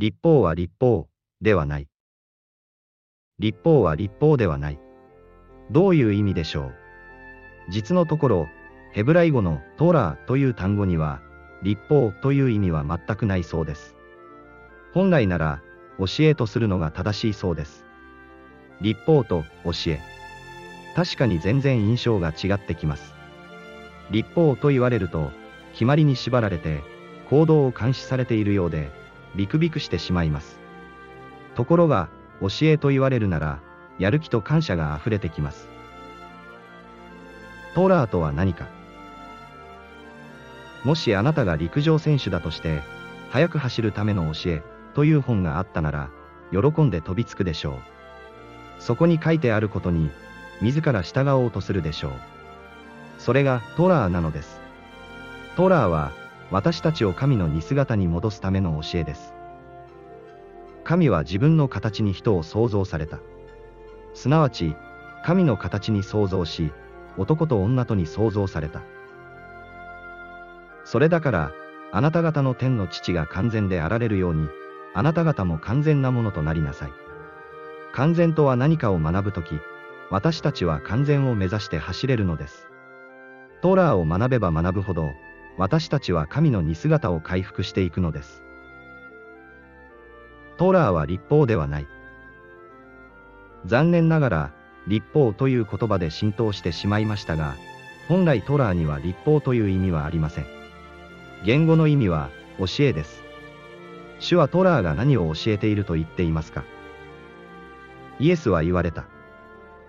立法は立法ではない。立法は立法ではない。どういう意味でしょう？実のところ、ヘブライ語のトーラーという単語には、立法という意味は全くないそうです。本来なら、教えとするのが正しいそうです。立法と教え。確かに全然印象が違ってきます。立法と言われると、決まりに縛られて、行動を監視されているようで、ビクビクしてしまいます。ところが、教えと言われるなら、やる気と感謝が溢れてきます。トーラーとは何か？もしあなたが陸上選手だとして、速く走るための教えという本があったなら、喜んで飛びつくでしょう。そこに書いてあることに、自ら従おうとするでしょう。それがトラーなのです。トラーは、私たちを神の似姿に戻すための教えです。神は自分の形に人を創造された。すなわち、神の形に創造し、男と女とに創造された。それだから、あなた方の天の父が完全であられるように、あなた方も完全なものとなりなさい。完全とは何かを学ぶとき、私たちは完全を目指して走れるのです。トーラーを学べば学ぶほど、私たちは神の似姿を回復していくのです。トーラーは立法ではない。残念ながら、立法という言葉で浸透してしまいましたが、本来トラーには立法という意味はありません。言語の意味は、教えです。主はトラーが何を教えていると言っていますかイエスは言われた。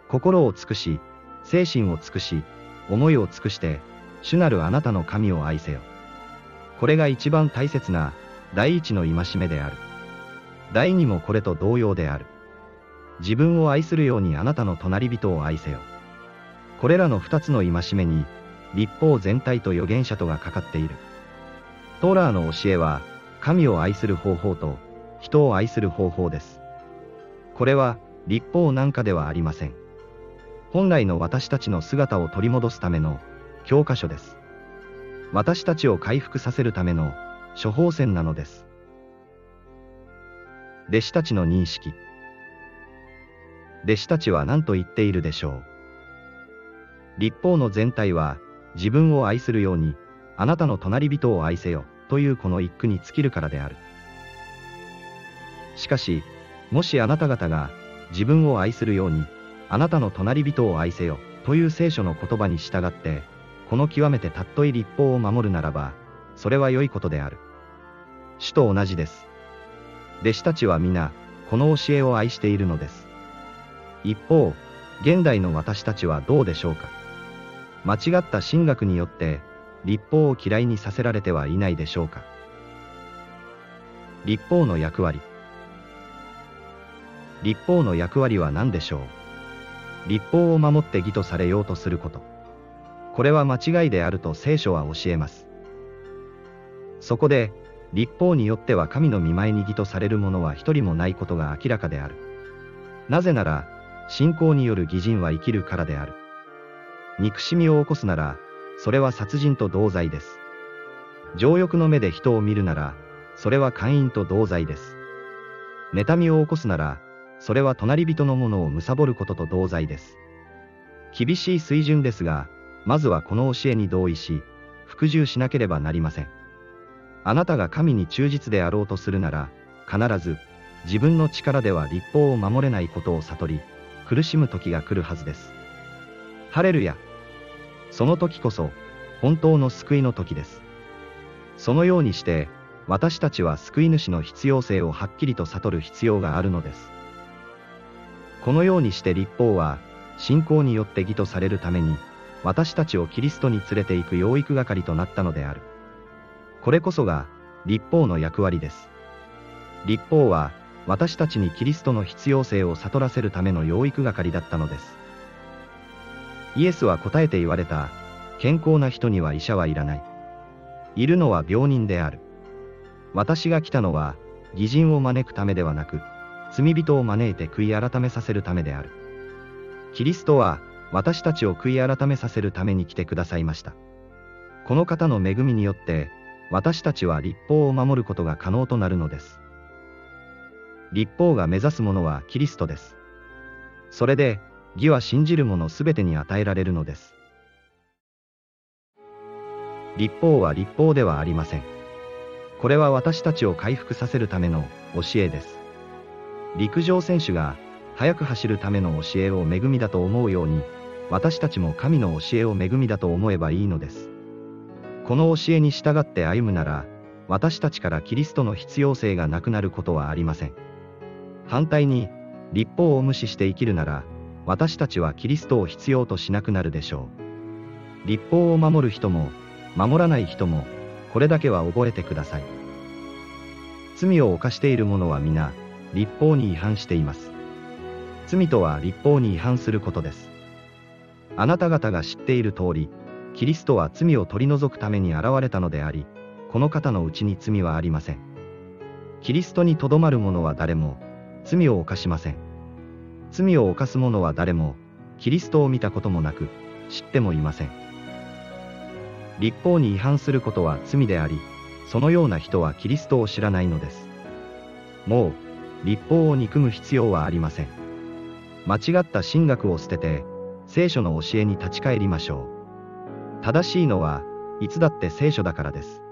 心を尽くし、精神を尽くし、思いを尽くして、主なるあなたの神を愛せよ。これが一番大切な、第一の戒めである。第二もこれと同様である。自分を愛するようにあなたの隣人を愛せよ。これらの二つの戒めに、立法全体と預言者とがかかっている。トーラーの教えは、神を愛する方法と、人を愛する方法です。これは、立法なんかではありません。本来の私たちの姿を取り戻すための、教科書です。私たちを回復させるための、処方箋なのです。弟子たちの認識。弟子たちは何と言っているでしょう。立法の全体は、自分を愛するように、あなたの隣人を愛せよ、というこの一句に尽きるからである。しかし、もしあなた方が、自分を愛するように、あなたの隣人を愛せよ、という聖書の言葉に従って、この極めてたっとい立法を守るならば、それは良いことである。主と同じです。弟子たちは皆、この教えを愛しているのです。一方、現代の私たちはどうでしょうか間違った神学によって、立法を嫌いにさせられてはいないでしょうか立法の役割立法の役割は何でしょう立法を守って義とされようとすること。これは間違いであると聖書は教えます。そこで、立法によっては神の見舞いに義とされるものは一人もないことが明らかである。なぜなら、信仰による義人は生きるからである。憎しみを起こすなら、それは殺人と同罪です。情欲の目で人を見るなら、それは姦淫と同罪です。妬みを起こすなら、それは隣人のものを貪ることと同罪です。厳しい水準ですが、まずはこの教えに同意し、服従しなければなりません。あなたが神に忠実であろうとするなら、必ず、自分の力では立法を守れないことを悟り、苦しむ時が来るはずです。ハレルヤ。その時こそ、本当の救いの時です。そのようにして、私たちは救い主の必要性をはっきりと悟る必要があるのです。このようにして立法は、信仰によって義とされるために、私たちをキリストに連れて行く養育係となったのである。これこそが、立法の役割です。立法は、私たちにキリストの必要性を悟らせるための養育係だったのです。イエスは答えて言われた、健康な人には医者はいらない。いるのは病人である。私が来たのは、義人を招くためではなく、罪人を招いて悔い改めさせるためである。キリストは、私たちを悔い改めさせるために来てくださいました。この方の恵みによって、私たちは立法を守ることが可能となるのです。立法が目指すものはキリストです。それで、義は信じる者すべてに与えられるのです。立法は立法ではありません。これは私たちを回復させるための教えです。陸上選手が速く走るための教えを恵みだと思うように、私たちも神の教えを恵みだと思えばいいのです。この教えに従って歩むなら、私たちからキリストの必要性がなくなることはありません。反対に、立法を無視して生きるなら、私たちはキリストを必要としなくなるでしょう。立法を守る人も、守らない人も、これだけは覚えてください。罪を犯している者は皆、立法に違反しています。罪とは立法に違反することです。あなた方が知っている通り、キリストは罪を取り除くために現れたのであり、この方のうちに罪はありません。キリストにとどまる者は誰も、罪を犯しません。罪を犯す者は誰も、キリストを見たこともなく、知ってもいません。立法に違反することは罪であり、そのような人はキリストを知らないのです。もう、立法を憎む必要はありません。間違った神学を捨てて、聖書の教えに立ち返りましょう。正しいのは、いつだって聖書だからです。